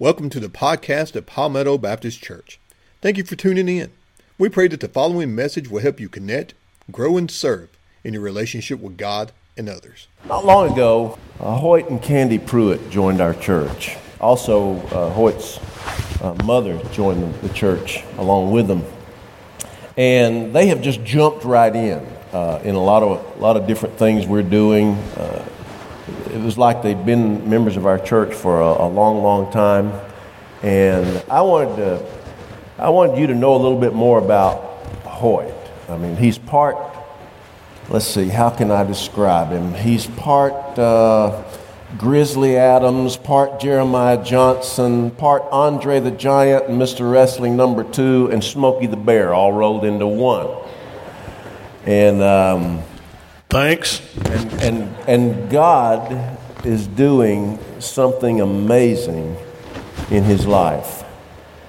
Welcome to the podcast of Palmetto Baptist Church. Thank you for tuning in. We pray that the following message will help you connect, grow, and serve in your relationship with God and others. Not long ago, uh, Hoyt and Candy Pruitt joined our church. Also, uh, Hoyt's uh, mother joined the, church along with them. And they have just jumped right in uh, in a lot of, a lot of different things we're doing. It was like they'd been members of our church for a, a long, long time. And I wanted to, I wanted you to know a little bit more about Hoyt. I mean, he's part, let's see, how can I describe him? He's part uh, Grizzly Adams, part Jeremiah Johnson, part Andre the Giant and Mr. Wrestling number two, and Smokey the Bear all rolled into one. And um, Thanks. and, and, and God is doing something amazing in his life.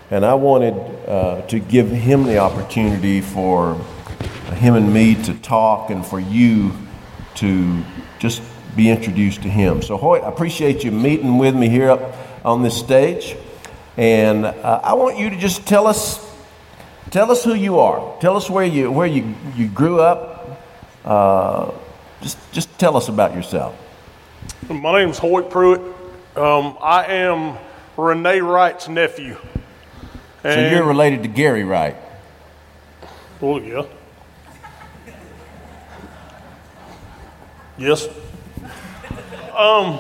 And I wanted uh, to give him the opportunity for him and me to talk and for you to just be introduced to him. So, Hoyt, I appreciate you meeting with me here up on this stage. And uh, I want you to just tell us, tell us who you are. Tell us where you, where you, you grew up, uh, just, just tell us about yourself. My name is Hoyt Pruitt. Um, I am Renee Wright's nephew. So you're related to Gary Wright. Well, yeah. Yes. Um,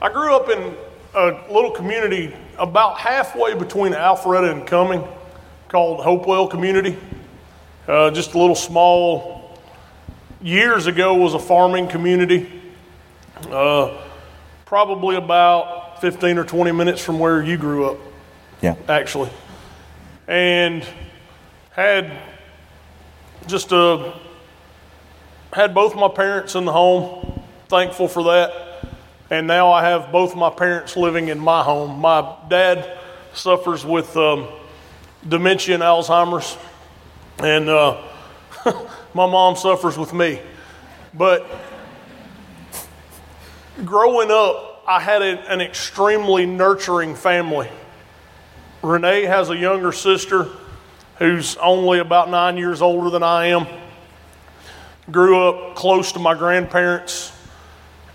I grew up in a little community about halfway between Alpharetta and Cumming called Hopewell Community. Uh, just a little small, years ago was a farming community. Uh, probably about 15 or 20 minutes from where you grew up Yeah. actually, and had just uh, had both my parents in the home. Thankful for that, and now I have both my parents living in my home. My dad suffers with um, dementia and Alzheimer's, and uh, my mom suffers with me. But growing up, I had a, an extremely nurturing family. Renee has a younger sister who's only about nine years older than I am. Grew up close to my grandparents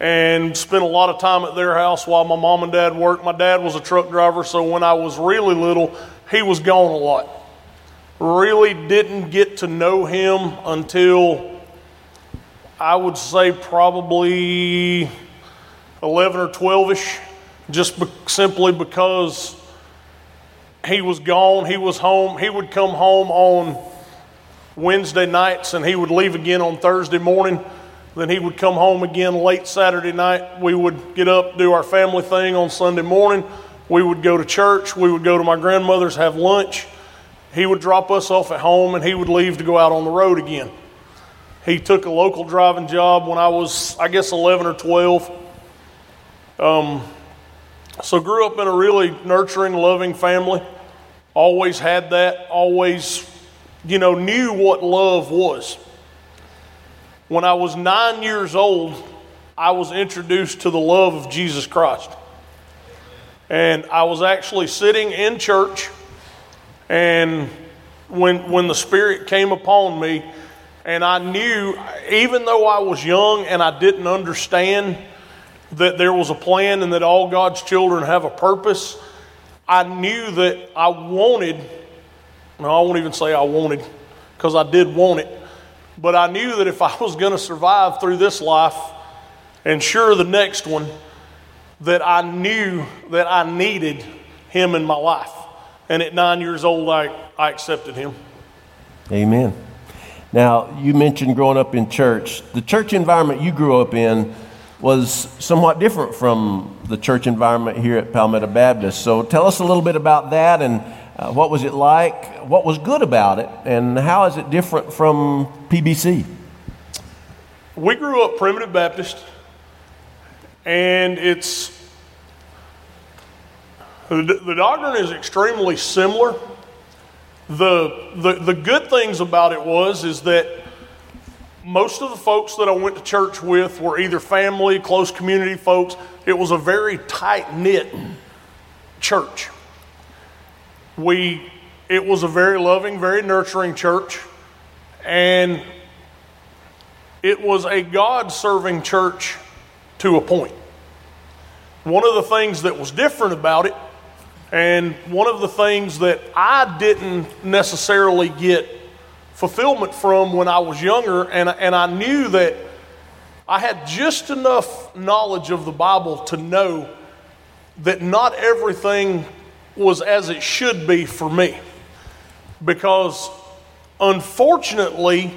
and spent a lot of time at their house while my mom and dad worked. My dad was a truck driver, so when I was really little, he was gone a lot. Really didn't get to know him until I would say probably 11 or 12 ish, just be- simply because he was gone. He was home. He would come home on Wednesday nights and he would leave again on Thursday morning. Then he would come home again late Saturday night. We would get up, do our family thing on Sunday morning. We would go to church. We would go to my grandmother's, have lunch. He would drop us off at home and he would leave to go out on the road again. He took a local driving job when I was, I guess, 11 or 12. Um, so grew up in a really nurturing, loving family. Always had that. Always, you know, knew what love was. When I was nine years old, I was introduced to the love of Jesus Christ. And I was actually sitting in church, and when, when the Spirit came upon me, and I knew, even though I was young and I didn't understand that there was a plan and that all God's children have a purpose, I knew that I wanted, no, I won't even say I wanted, because I did want it, but I knew that if I was going to survive through this life and sure the next one, that I knew that I needed Him in my life. And at nine years old, I, I accepted Him. Amen. Now, you mentioned growing up in church. The church environment you grew up in was somewhat different from the church environment here at Palmetto Baptist. So tell us a little bit about that and uh, what was it like? What was good about it? And how is it different from PBC? We grew up primitive Baptist, and it's the, doctrine is extremely similar. The, the the good things about it was is that most of the folks that I went to church with were either family, close community folks. It was a very tight knit church. We, it was a very loving, very nurturing church, and it was a God serving church to a point. One of the things that was different about it, and one of the things that I didn't necessarily get fulfillment from when I was younger, and, and I knew that I had just enough knowledge of the Bible to know that not everything was as it should be for me. Because unfortunately,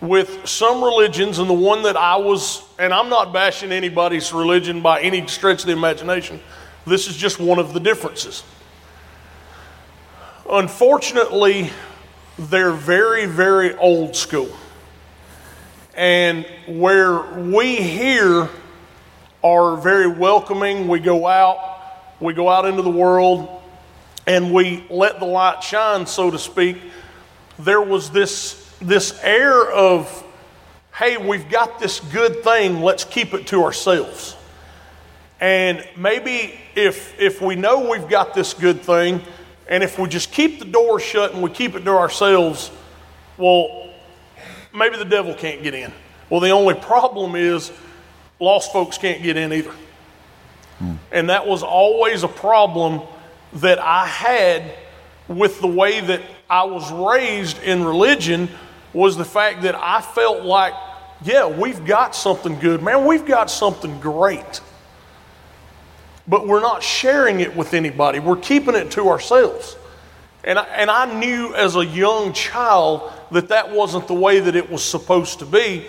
with some religions, and the one that I was, and I'm not bashing anybody's religion by any stretch of the imagination, this is just one of the differences. Unfortunately, they're very, very old school. And where we here are very welcoming, we go out, we go out into the world, and we let the light shine, so to speak. There was this this air of, hey, we've got this good thing, let's keep it to ourselves. And maybe if, if we know we've got this good thing, and if we just keep the door shut and we keep it to ourselves, well, maybe the devil can't get in. Well, the only problem is lost folks can't get in either. Hmm. And that was always a problem that I had with the way that I was raised in religion was the fact that I felt like, yeah, we've got something good. Man, we've got something great. But we're not sharing it with anybody, we're keeping it to ourselves. And I, and I knew as a young child that that wasn't the way that it was supposed to be.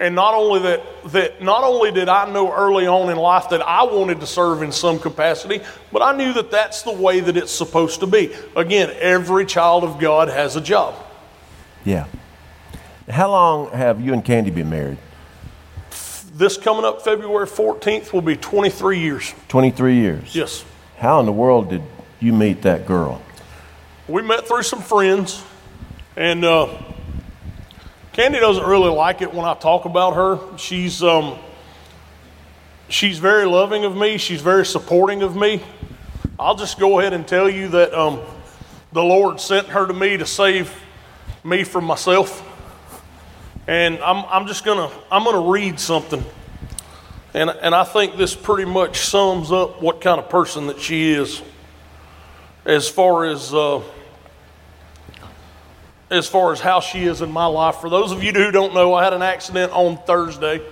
And not only that, that not only did I know early on in life that I wanted to serve in some capacity, but I knew that that's the way that it's supposed to be. Again, every child of God has a job. Yeah. How long have you and Candy been married? This coming up February 14th will be 23 years. 23 years? Yes. How in the world did you meet that girl? We met through some friends, and uh, Candy doesn't really like it when I talk about her. She's um, she's very loving of me. She's very supporting of me. I'll just go ahead and tell you that um, the Lord sent her to me to save me from myself. And I'm, I'm just going to I'm to read something. And, and I think this pretty much sums up what kind of person that she is as far as uh, as far as how she is in my life. For those of you who don't know, I had an accident on Thursday at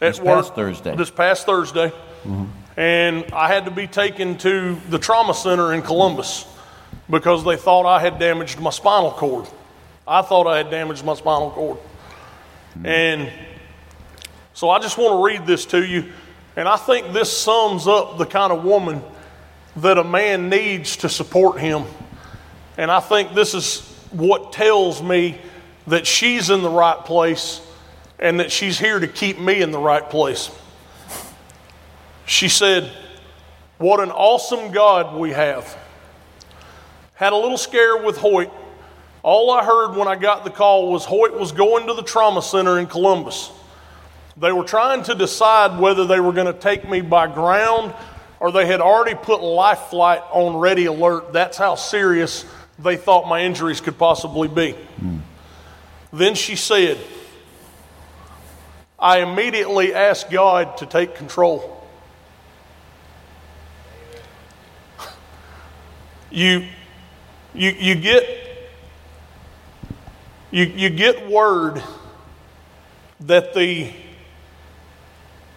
this work. Past Thursday. This past Thursday. Mm-hmm. And I had to be taken to the trauma center in Columbus because they thought I had damaged my spinal cord. I thought I had damaged my spinal cord. And so I just want to read this to you. And I think this sums up the kind of woman that a man needs to support him. And I think this is what tells me that she's in the right place and that she's here to keep me in the right place. She said, What an awesome God we have. Had a little scare with Hoyt all I heard when I got the call was Hoyt was going to the trauma center in Columbus. They were trying to decide whether they were going to take me by ground or they had already put life flight on ready alert. That's how serious they thought my injuries could possibly be. Mm. Then she said, I immediately asked God to take control. You, you, you get you, you get word that the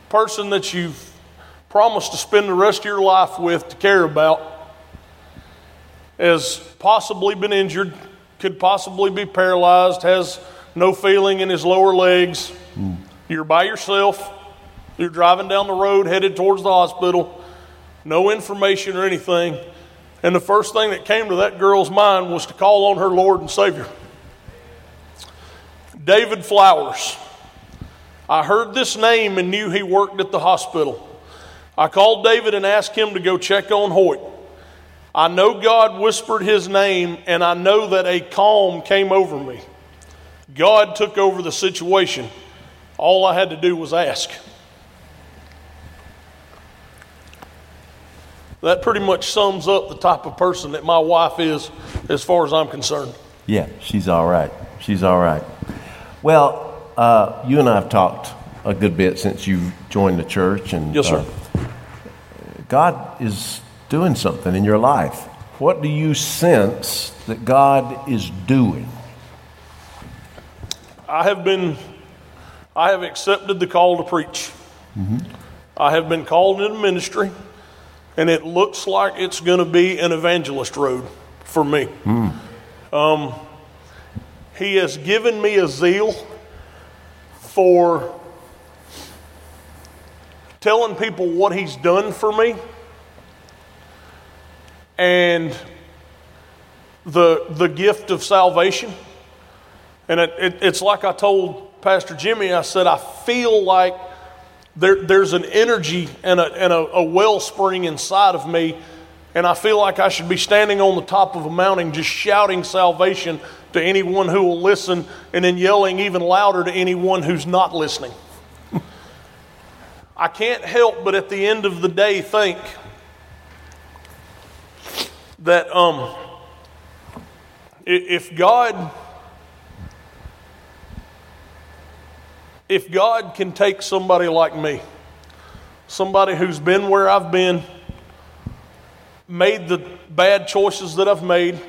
person that you've promised to spend the rest of your life with to care about has possibly been injured, could possibly be paralyzed, has no feeling in his lower legs. Mm. You're by yourself. You're driving down the road headed towards the hospital. No information or anything. And the first thing that came to that girl's mind was to call on her Lord and Savior. David Flowers. I heard this name and knew he worked at the hospital. I called David and asked him to go check on Hoyt. I know God whispered his name, and I know that a calm came over me. God took over the situation. All I had to do was ask. that pretty much sums up the type of person that my wife is, as far as I'm concerned. Yeah, she's all right. She's all right. Well, uh, you and I have talked a good bit since you joined the church, and Yes, sir. uh, God is doing something in your life. What do you sense that God is doing? I have been, I have accepted the call to preach. I have been called into ministry, and it looks like it's going to be an evangelist road for me. Um, he has given me a zeal for telling people what he's done for me and the, the gift of salvation. And it, it, it's like I told Pastor Jimmy, I said, I feel like there, there's an energy and, a, and a, a wellspring inside of me, and I feel like I should be standing on the top of a mountain just shouting salvation to anyone who will listen, and then yelling even louder to anyone who's not listening. I can't help but at the end of the day think that um, if God if God can take somebody like me, somebody who's been where I've been, made the bad choices that I've made,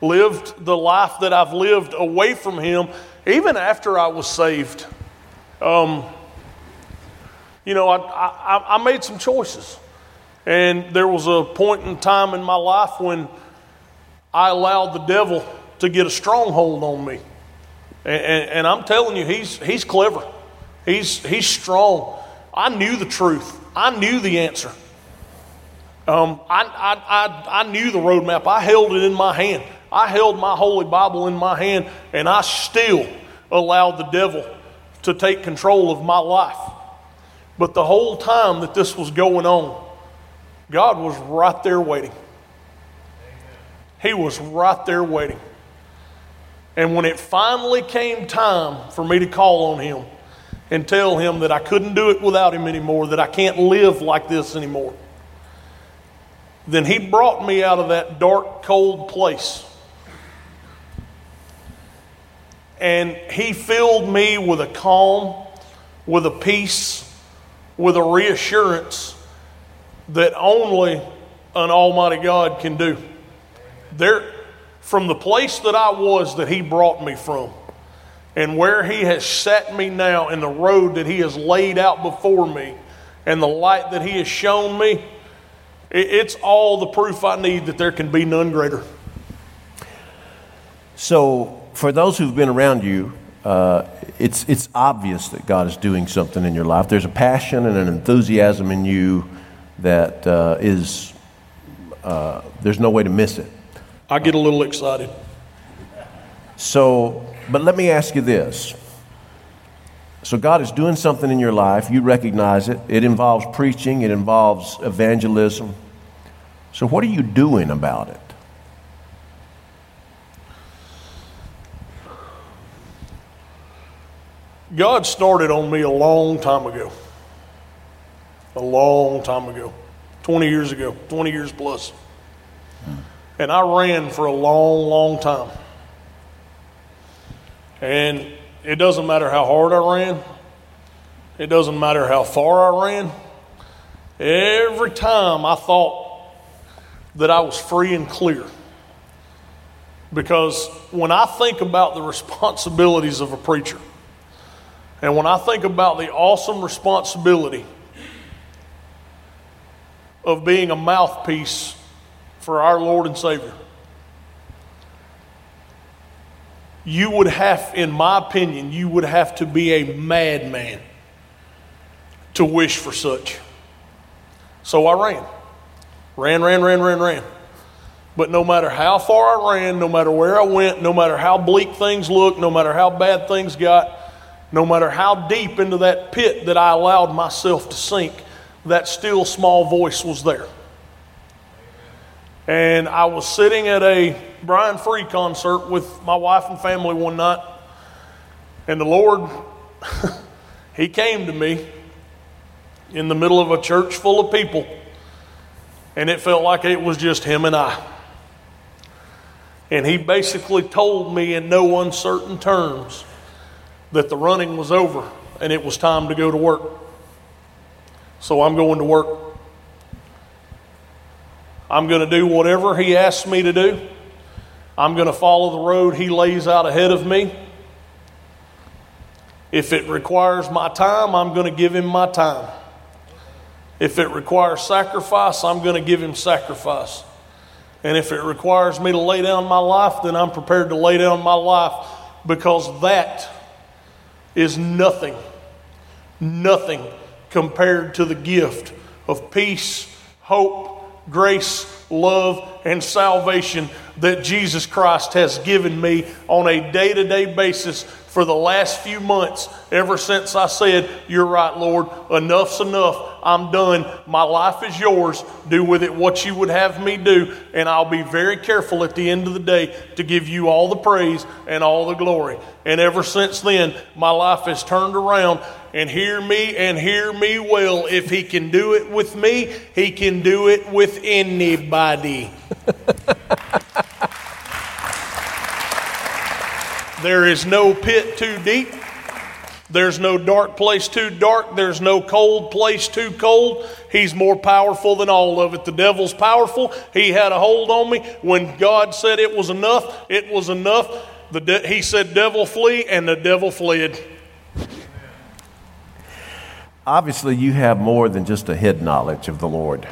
lived the life that I've lived away from Him, even after I was saved, um, you know, I, I, I made some choices. And there was a point in time in my life when I allowed the devil to get a stronghold on me. And, and, and I'm telling you, he's, he's clever. He's, he's strong. I knew the truth. I knew the answer. Um, I, I, I, I knew the roadmap. I held it in my hand. I held my Holy Bible in my hand, and I still allowed the devil to take control of my life. But the whole time that this was going on, God was right there waiting. He was right there waiting. And when it finally came time for me to call on him and tell him that I couldn't do it without him anymore, that I can't live like this anymore, then he brought me out of that dark, cold place. And he filled me with a calm, with a peace, with a reassurance that only an Almighty God can do. There, from the place that I was that He brought me from, and where He has set me now, and the road that He has laid out before me, and the light that He has shown me, it- it's all the proof I need that there can be none greater. So, for those who've been around you, uh, it's, it's obvious that God is doing something in your life. There's a passion and an enthusiasm in you that uh, is, uh, there's no way to miss it. I get a little excited. So, but let me ask you this. So, God is doing something in your life. You recognize it. It involves preaching, it involves evangelism. So, what are you doing about it? God started on me a long time ago. A long time ago. 20 years ago, 20 years plus. And I ran for a long, long time. And it doesn't matter how hard I ran, it doesn't matter how far I ran. Every time I thought that I was free and clear. Because when I think about the responsibilities of a preacher, and when I think about the awesome responsibility of being a mouthpiece for our Lord and Savior, you would have, in my opinion, you would have to be a madman to wish for such. So I ran. Ran, ran, ran, ran, ran. But no matter how far I ran, no matter where I went, no matter how bleak things looked, no matter how bad things got, no matter how deep into that pit that I allowed myself to sink, that still small voice was there. And I was sitting at a Brian Free concert with my wife and family one night, and the Lord, He came to me in the middle of a church full of people And it felt like it was just him and I. And he basically told me in no uncertain terms that the running was over and it was time to go to work. So I'm going to work. I'm going to do whatever he asks me to do. I'm going to follow the road he lays out ahead of me. If it requires my time, I'm going to give him my time. If it requires sacrifice, I'm going to give him sacrifice. And if it requires me to lay down my life, then I'm prepared to lay down my life because that is nothing, nothing compared to the gift of peace, hope, grace, love, and salvation that Jesus Christ has given me on a day to day basis for the last few months, ever since I said, You're right, Lord, enough's enough. I'm done. My life is yours. Do with it what you would have me do. And I'll be very careful at the end of the day to give you all the praise and all the glory. And ever since then, my life has turned around. And hear me and hear me well. If he can do it with me, he can do it with anybody. there is no pit too deep. There's no dark place too dark. There's no cold place too cold. He's more powerful than all of it. The devil's powerful. He had a hold on me. When God said it was enough, it was enough. De- he said, Devil flee, and the devil fled. Obviously, you have more than just a head knowledge of the Lord.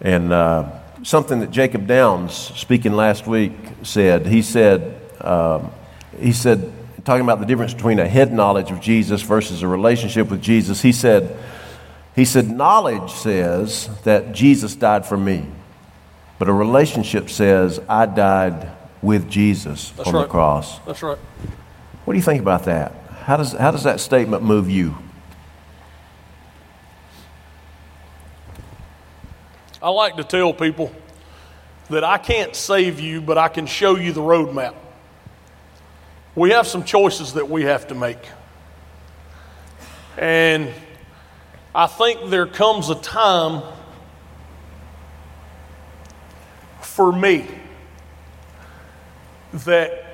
And uh, something that Jacob Downs, speaking last week, said, he said, um, he said, talking about the difference between a head knowledge of Jesus versus a relationship with Jesus, he said, he said, knowledge says that Jesus died for me, but a relationship says I died with Jesus That's on right. the cross. That's right. What do you think about that? How does, how does that statement move you? I like to tell people that I can't save you, but I can show you the roadmap. We have some choices that we have to make. And I think there comes a time for me that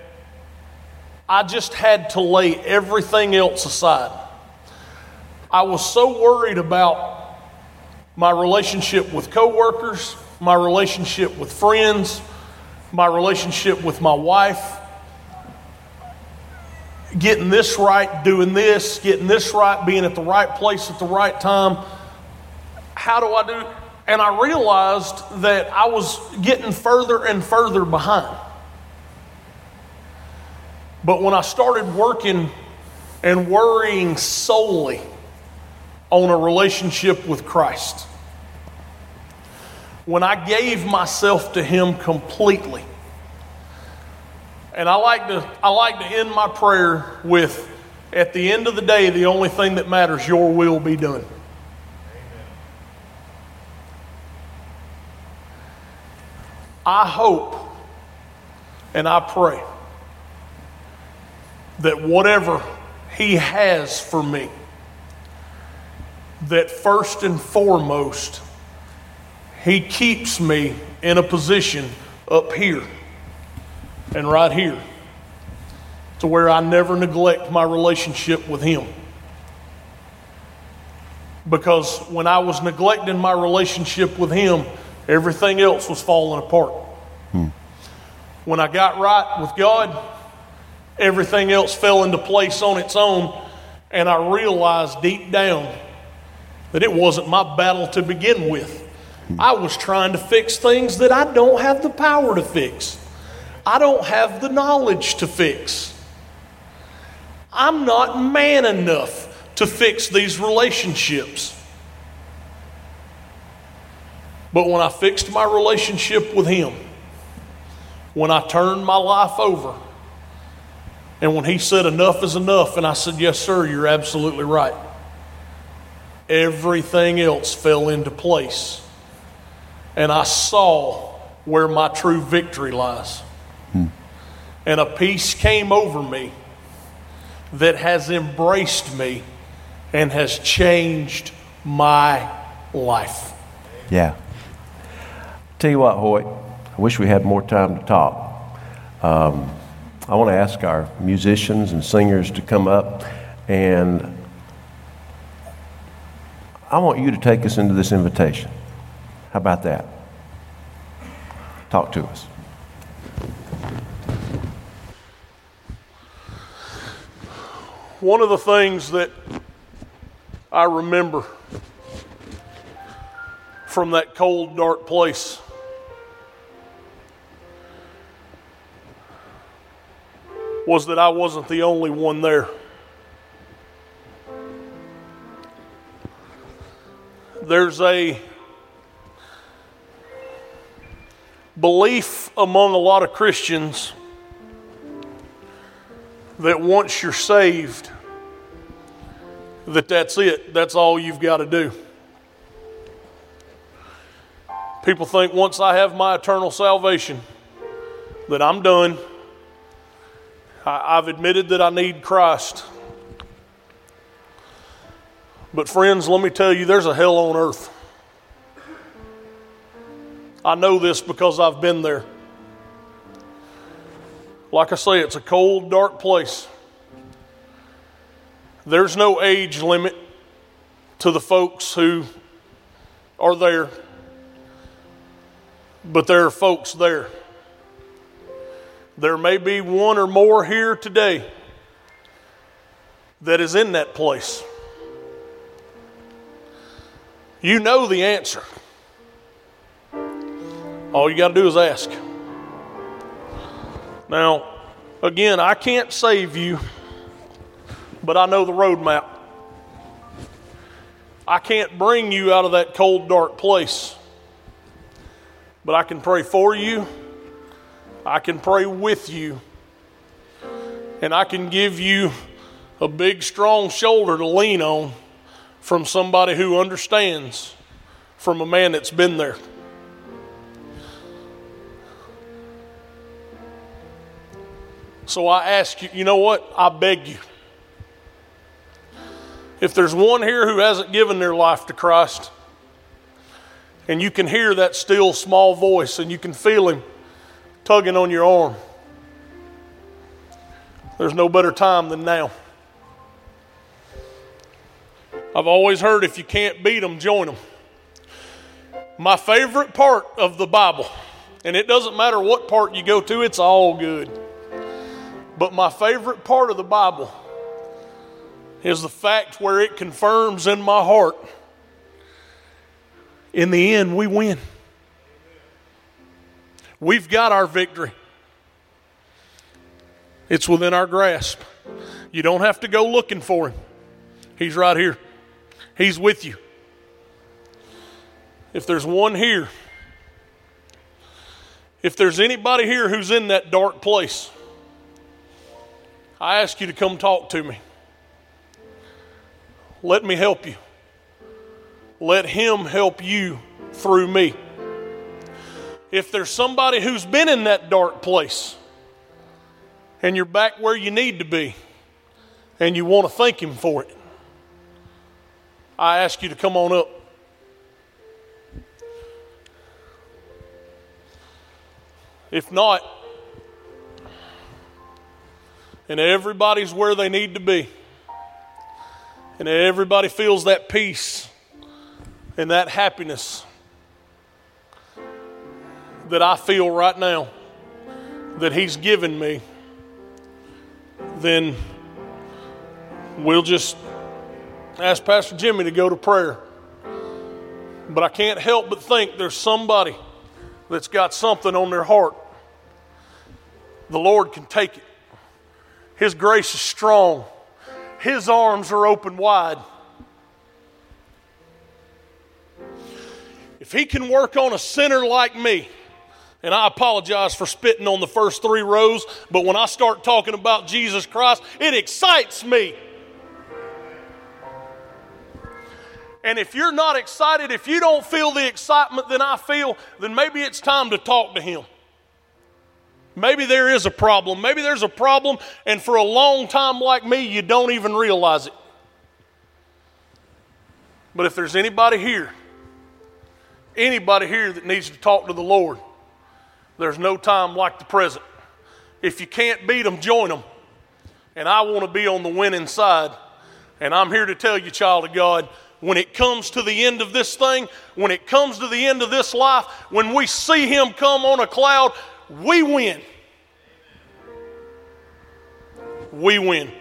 I just had to lay everything else aside. I was so worried about my relationship with coworkers, my relationship with friends, my relationship with my wife, getting this right, doing this, getting this right, being at the right place at the right time. How do I do? And I realized that I was getting further and further behind. But when I started working and worrying solely on a relationship with Christ, when I gave myself to Him completely, and I like to I like to end my prayer with at the end of the day the only thing that matters your will be done. I hope and I pray that whatever he has for me that first and foremost he keeps me in a position up here and right here to where I never neglect my relationship with Him. Because when I was neglecting my relationship with Him, everything else was falling apart. Hmm. When I got right with God, everything else fell into place on its own, and I realized deep down that it wasn't my battle to begin with. Hmm. I was trying to fix things that I don't have the power to fix. I don't have the knowledge to fix. I'm not man enough to fix these relationships. But when I fixed my relationship with Him, when I turned my life over, and when He said, Enough is enough, and I said, Yes, sir, you're absolutely right, everything else fell into place. And I saw where my true victory lies and a peace came over me that has embraced me and has changed my life. Yeah. Tell you what, Hoyt, I wish we had more time to talk. Um, I want to ask our musicians and singers to come up, and I want you to take us into this invitation. How about that? Talk to us. One of the things that I remember from that cold, dark place was that I wasn't the only one there. There's a belief among a lot of Christians that once you're saved, that that's it. That's all you've got to do. People think once I have my eternal salvation, that I'm done. I, have admitted that I need Christ. But, friends, let me tell you, there's a hell on earth. I know this because I've been there. Like I say, it's a cold, dark place. There's no age limit to the folks who are there, but there are folks there. There may be one or more here today that is in that place. You know the answer. All you got to do is ask. Now, again, I can't save you, but I know the roadmap. I can't bring you out of that cold, dark place, but I can pray for you I can pray with you. And I can give you a big, strong shoulder to lean on from somebody who understands, from a man that's been there. So I ask you, you know what? I beg you. If there's one here who hasn't given their life to Christ, and you can hear that still small voice and you can feel him tugging on your arm. There's no better time than now. I've always heard if you can't beat them, join them. My favorite part of the Bible, and it doesn't matter what part you go to, it's all good. But my favorite part of the Bible is the fact where it confirms in my heart in the end, we win. We've got our victory. It's within our grasp. You don't have to go looking for him. He's right here. He's with you. If there's one here, if there's anybody here who's in that dark place, I ask you to come talk to me. Let me help you. Let Him help you through me if there's somebody who's been in that dark place and you're back where you need to be and you want to thank Him for it, I ask you to come on up. If not, and everybody's where they need to be, and everybody feels that peace and that happiness that I feel right now that He's given me, then we'll just ask Pastor Jimmy to go to prayer. But I can't help but think there's somebody that's got something on their heart. The Lord can take it. His grace is strong, His arms are open wide. If He can work on a sinner like me, and I apologize for spitting on the first three rows, but when I start talking about Jesus Christ, it excites me. And if you're not excited, if you don't feel the excitement that I feel, then maybe it's time to talk to Him. Maybe there is a problem. Maybe there's a problem, and for a long time, like me, you don't even realize it. But if there's anybody here Anybody here that needs to talk to the Lord, there's no time like the present. If you can't beat them, join them. And I want to be on the winning side. And I'm here to tell you, child of God, when it comes to the end of this thing, when it comes to the end of this life, when we see Him come on a cloud, we win. We win.